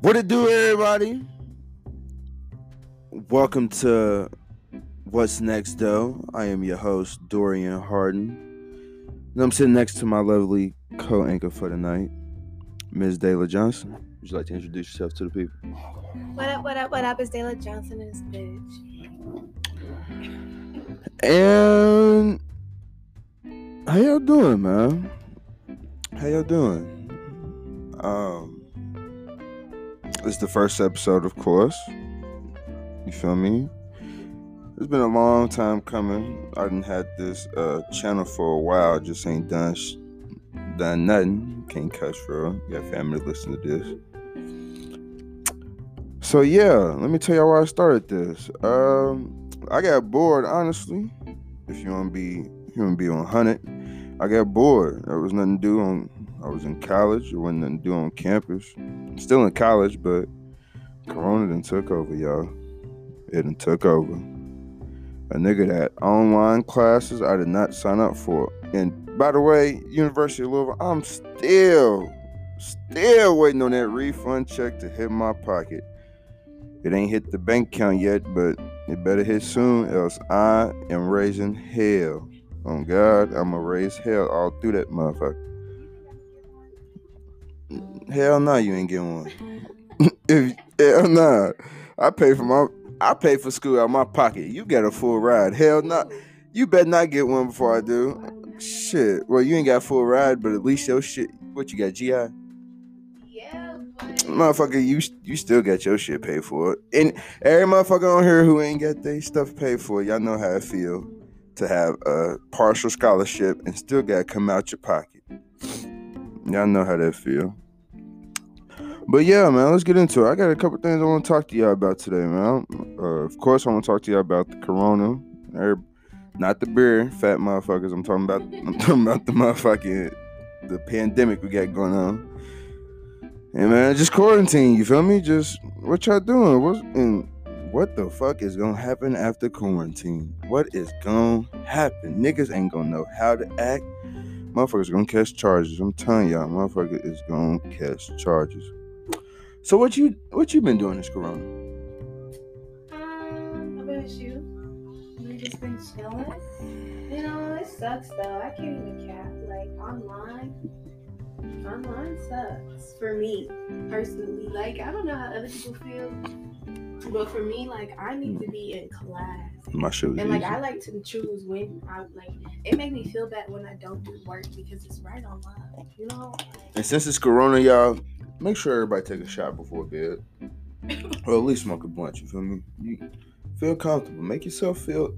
What it do, everybody? Welcome to What's Next, though. I am your host, Dorian Harden. And I'm sitting next to my lovely co anchor for the night, Ms. Dayla Johnson. Would you like to introduce yourself to the people? What up, what up, what up? It's Dayla Johnson and this bitch. And how y'all doing, man? How y'all doing? Um, it's the first episode, of course. You feel me? It's been a long time coming. I didn't had this uh, channel for a while. Just ain't done sh- done nothing. Can't cuss for real. Got family listen to this. So yeah, let me tell y'all why I started this. Um, I got bored, honestly. If you want to be, if you want to be on hundred, I got bored. There was nothing to do on. I was in college. There wasn't nothing to do on campus. Still in college, but Corona done took over, y'all. It done took over. A nigga that online classes I did not sign up for. And by the way, University of Louisville, I'm still, still waiting on that refund check to hit my pocket. It ain't hit the bank account yet, but it better hit soon, else I am raising hell. On God, I'ma raise hell all through that motherfucker. Hell no, you ain't getting one. if hell nah, I pay for my I pay for school out of my pocket. You get a full ride. Hell no, you better not get one before I do. Shit. Well, you ain't got full ride, but at least your shit. What you got? GI. Yeah, Motherfucker, you you still got your shit paid for. And every motherfucker on here who ain't got their stuff paid for, y'all know how it feel to have a partial scholarship and still gotta come out your pocket. Y'all know how that feel. But yeah, man, let's get into it. I got a couple things I want to talk to y'all about today, man. Uh, of course, I want to talk to y'all about the Corona, not the beer, fat motherfuckers. I'm talking about. I'm talking about the motherfucking the pandemic we got going on. And man, just quarantine. You feel me? Just what y'all doing? What's and what the fuck is gonna happen after quarantine? What is gonna happen? Niggas ain't gonna know how to act. Motherfuckers gonna catch charges. I'm telling y'all, motherfucker is gonna catch charges. So what you what you been doing this corona? um, how about you? You just been chilling. You know, it sucks though. I can't even cap. Like online, online sucks for me personally. Like I don't know how other people feel, but for me, like I need to mm. be in class. My shit And like easy. I like to choose when I like it make me feel bad when I don't do work because it's right on online. You know? And since it's corona, y'all, make sure everybody take a shot before bed. or at least smoke a blunt, you feel me? You feel comfortable. Make yourself feel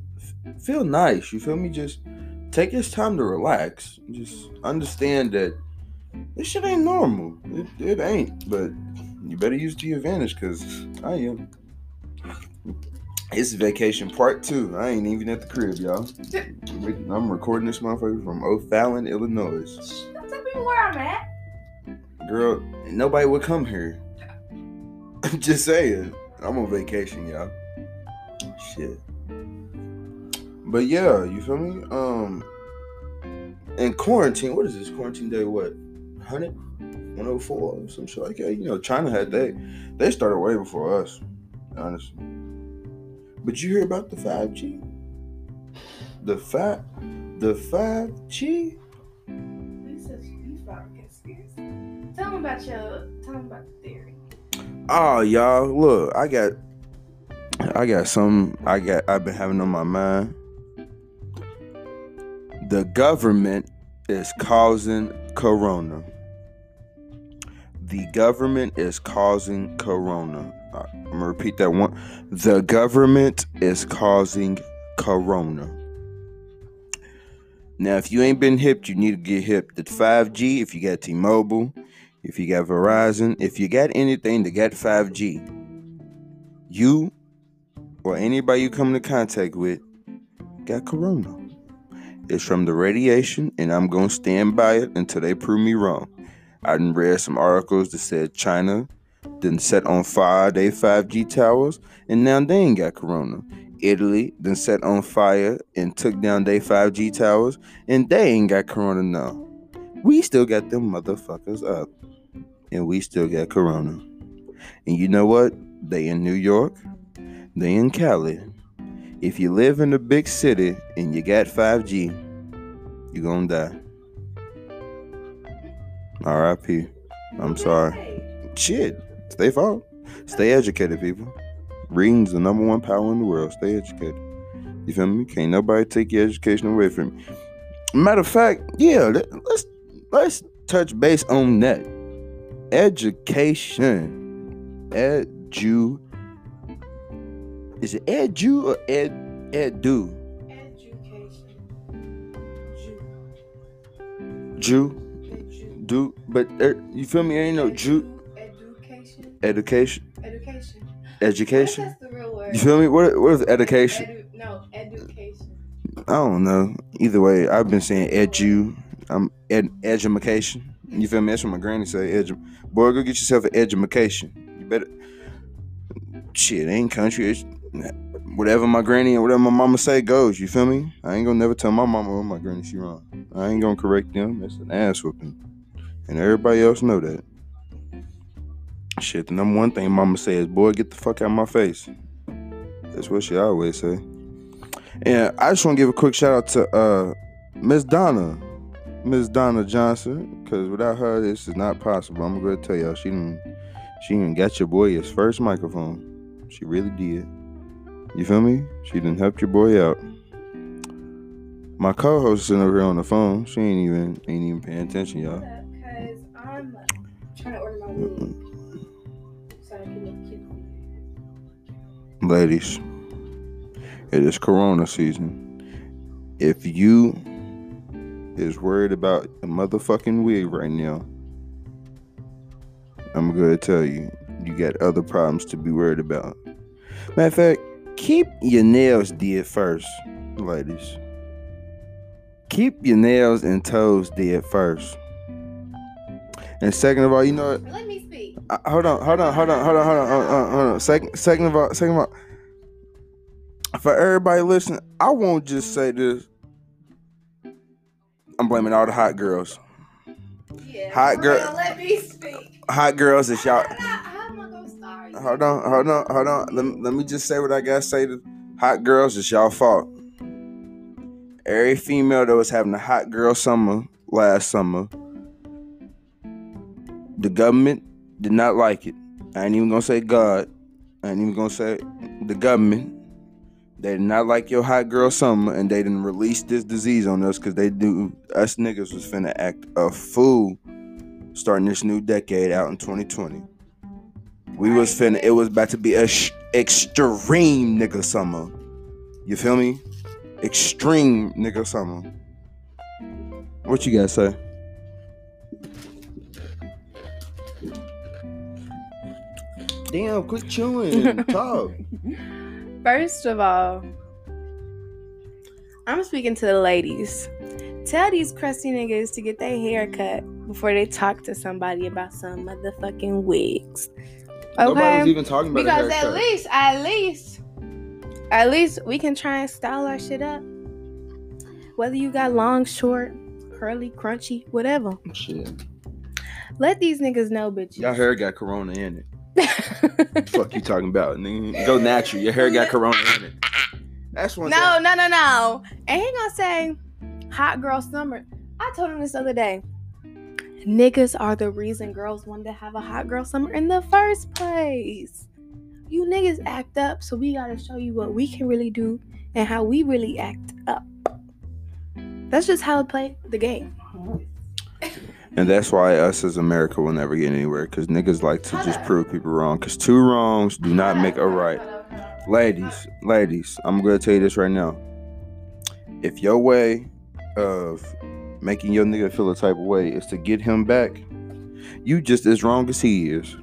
feel nice, you feel me? Just take this time to relax. Just understand that this shit ain't normal. It, it ain't. But you better use the advantage because I am. It's vacation part two. I ain't even at the crib, y'all. I'm recording this motherfucker from O'Fallon, Illinois. Don't tell people where I'm at. Girl, nobody would come here. I'm just saying. I'm on vacation, y'all. Shit. But yeah, you feel me? Um in quarantine, what is this? Quarantine day what? 100? 104 or some shit like that. You know, China had they they started way before us, honestly. But you hear about the 5G? The five the 5G? This is you fucking conspiracy. Tell them about your tell them about the theory. Oh, y'all, look, I got, I got some, I got, I've been having on my mind. The government is causing corona. The government is causing corona. I'm gonna repeat that one. The government is causing corona. Now, if you ain't been hipped, you need to get hipped. The 5G, if you got T-Mobile, if you got Verizon, if you got anything to get 5G, you or anybody you come into contact with got corona. It's from the radiation, and I'm gonna stand by it until they prove me wrong. I read some articles that said China didn't set on fire their 5G towers, and now they ain't got corona. Italy then set on fire and took down their 5G towers, and they ain't got corona now. we still got them motherfuckers up. And we still got Corona. And you know what? They in New York. They in Cali. If you live in a big city and you got 5G, you gonna die. R.I.P. I'm sorry. Shit. It's their fault. Stay educated, people. Reading's the number one power in the world. Stay educated. You feel me? Can't nobody take your education away from you. Matter of fact, yeah, let- let's let's touch base on that. Education. Edu. Is it edu or ed edu? Education. Ju. Jew. Do but er, you feel me? Ain't no Jew Education. education. Education. Education. What if that's the real word? You feel me? What what is education? Edu- no, education. I don't know. Either way, I've been saying edu. I'm ed education. You feel me? That's what my granny say. Edu. Boy, go get yourself an education. You better. Shit, ain't country. It's whatever my granny and whatever my mama say goes. You feel me? I ain't gonna never tell my mama or my granny she wrong. I ain't gonna correct them. That's an ass whooping, and everybody else know that. Shit, the number one thing mama says, "Boy, get the fuck out of my face." That's what she always say. And I just want to give a quick shout out to uh Miss Donna, Miss Donna Johnson, because without her, this is not possible. I'm gonna tell y'all, she didn't, she didn't got your boy his first microphone. She really did. You feel me? She didn't help your boy out. My co-host sitting over here on the phone. She ain't even ain't even paying attention, y'all. Because I'm trying to order my weed. Ladies, it is Corona season. If you is worried about a motherfucking wig right now, I'm gonna tell you, you got other problems to be worried about. Matter of fact, keep your nails did first, ladies. Keep your nails and toes did first. And second of all, you know what? Let me speak. Uh, hold on, hold on, hold on, hold on, hold on, hold on, hold on. Second, second of all, second of all, for everybody listening, I won't just say this. I'm blaming all the hot girls. Yeah. Hot girl- Let me speak. Hot girls, it's y'all. How, how am I gonna? Hold on, hold on, hold on. Let let me just say what I gotta say to hot girls. It's y'all fault. Every female that was having a hot girl summer last summer, the government did not like it. I ain't even gonna say God. I ain't even gonna say the government. They did not like your hot girl summer, and they didn't release this disease on us because they knew us niggas was finna act a fool starting this new decade out in 2020. We was finna. It was about to be a sh- extreme nigga summer. You feel me? Extreme nigga summer. What you guys say? Damn, quit chewing. Talk. First of all, I'm speaking to the ladies. Tell these crusty niggas to get their hair cut before they talk to somebody about some motherfucking wigs. Okay? Nobody's even talking about Because at least, at least, at least we can try and style our shit up. Whether you got long, short, curly, crunchy, whatever. Shit. Let these niggas know, bitches. Your hair got corona in it. Fuck you talking about? nigga? Go natural. Your hair got corona in it. That's one No, thing. no, no, no. And he gonna say, hot girl summer. I told him this other day. Niggas are the reason girls wanted to have a hot girl summer in the first place. You niggas act up, so we gotta show you what we can really do and how we really act up. That's just how to play the game. And that's why us as America will never get anywhere because niggas like to just prove people wrong. Because two wrongs do not make a right. Ladies, ladies, I'm going to tell you this right now. If your way of making your nigga feel a type of way is to get him back, you just as wrong as he is.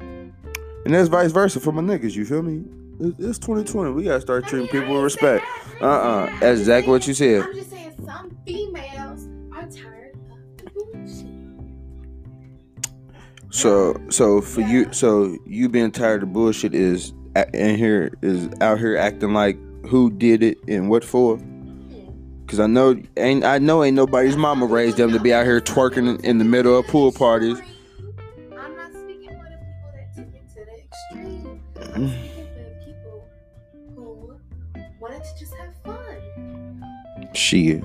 And that's vice versa for my niggas, you feel me? It's 2020. We got to start treating people with respect. Uh-uh. That's exactly what you said. I'm just saying some females are tired So so for you so you being tired of bullshit is in here is out here acting like who did it and what for? Cause I know ain't I know ain't nobody's mama raised them to be out here twerking in, in the middle of pool parties. I'm not speaking for the people that took it to the extreme. I'm mm-hmm. speaking for the people who wanted to just have fun. Shit.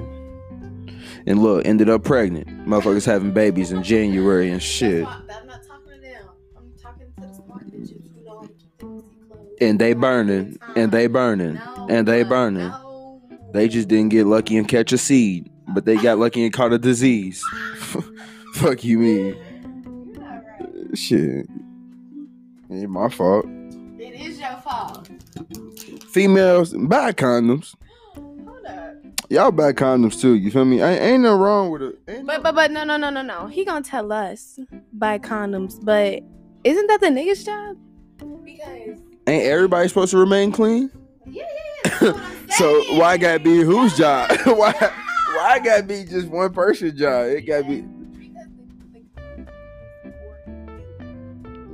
And look, ended up pregnant. Motherfuckers having babies in January and shit. And they burning. And they burning. No, And they no, burning. They just didn't get lucky and catch a seed, but they got lucky and caught a disease. Fuck you mean? Right. Shit. Ain't my fault. It is your fault. Females buy condoms. Hold up. Y'all buy condoms too. You feel me? Ain't, ain't nothing wrong with it. Ain't But but but no no no no no. He gonna tell us buy condoms, but isn't that the nigga's job? Because ain't everybody supposed to remain clean? yeah yeah yeah. that's what I'm So why gotta be whose job? why why gotta be just one person's job? It gotta be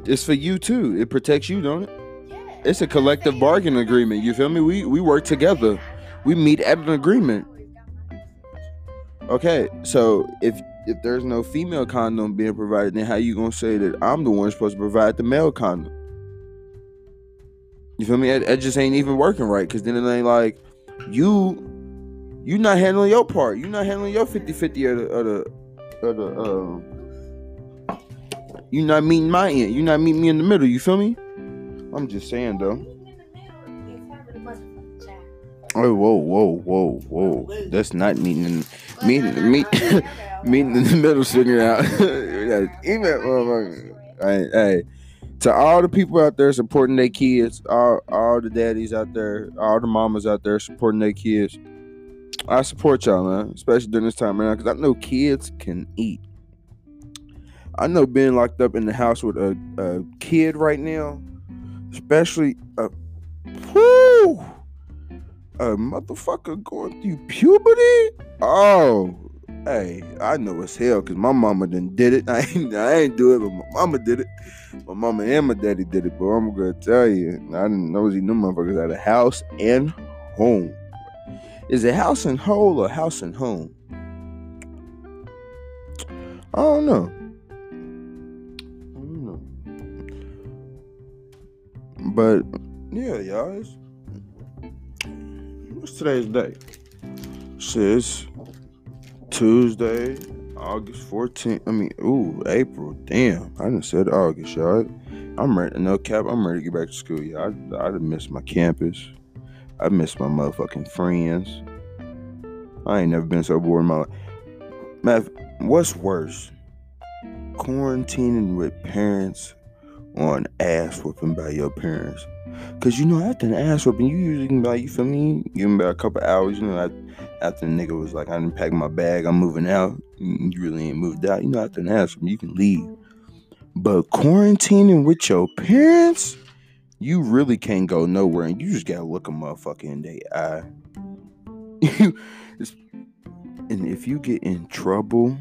it's for you too. It protects you, don't it? yeah, It's a that's what I'm collective bargaining agreement. You feel me? We we work together. We meet at an agreement. Okay, so if if there's no female condom being provided, then how you gonna say that I'm the one supposed to provide the male condom? You feel me? It, it just ain't even working right. Cause then it ain't like you you not handling your part. You not handling your 50-50 of the of the of the um you not meeting my end. You not meeting me in the middle. You feel me? I'm just saying though. Oh whoa whoa whoa whoa! That's not meeting in meeting meet meeting in the middle, figuring out. Email. Hey, hey, to all the people out there supporting their kids, all all the daddies out there, all the mamas out there supporting their kids. I support y'all, man, especially during this time right now, because I know kids can eat. I know being locked up in the house with a, a kid right now, especially a whoo, a motherfucker going through puberty. Oh, hey, I know it's hell because my mama done did it. I ain't, I ain't do it, but my mama did it. My mama and my daddy did it, but I'm gonna tell you, I didn't know these new motherfuckers had a house and home. Is it house and hole or house and home? I don't know. I don't know. But yeah, y'all. What's today's date? Shit, Tuesday, August 14th. I mean, ooh, April. Damn, I done said August, y'all. I'm ready. No cap. I'm ready to get back to school, y'all. I, I done missed my campus. I miss my motherfucking friends. I ain't never been so bored in my life. Math, what's worse? Quarantining with parents or an ass whooping by your parents? Cause you know after an ass whooping, you usually can like, you feel me? Give me about a couple hours, you know, after, after the nigga was like, I didn't pack my bag, I'm moving out. You really ain't moved out. You know, after an ass whooping, you can leave. But quarantining with your parents, you really can't go nowhere, and you just gotta look a motherfucker in the eye. And if you get in trouble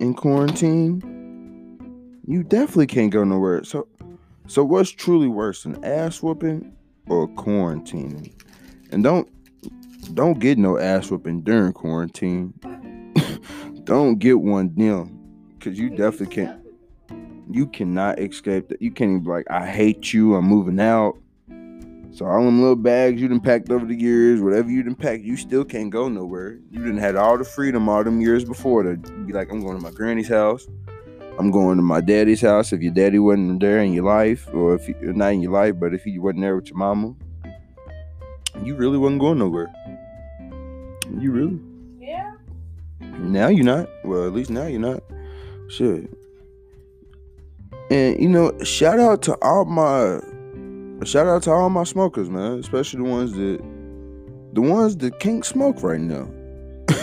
in quarantine, you definitely can't go nowhere. So, so what's truly worse, an ass whooping or quarantining? And don't don't get no ass whooping during quarantine. don't get one now, cause you definitely can't you cannot escape that. You can't even be like, I hate you, I'm moving out. So all them little bags you done packed over the years, whatever you packed, you still can't go nowhere. You didn't had all the freedom all them years before to be like, I'm going to my granny's house. I'm going to my daddy's house if your daddy wasn't there in your life, or if you're not in your life, but if he wasn't there with your mama, you really wasn't going nowhere. You really. Yeah. Now you're not. Well, at least now you're not. Shit. And you know, shout out to all my shout out to all my smokers, man. Especially the ones that the ones that can't smoke right now.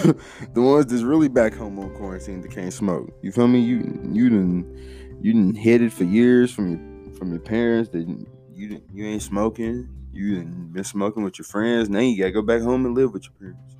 the ones that's really back home on quarantine that can't smoke. You feel me? You you didn't you didn't hid it for years from your from your parents that you you ain't smoking. You done been smoking with your friends. Now you gotta go back home and live with your parents.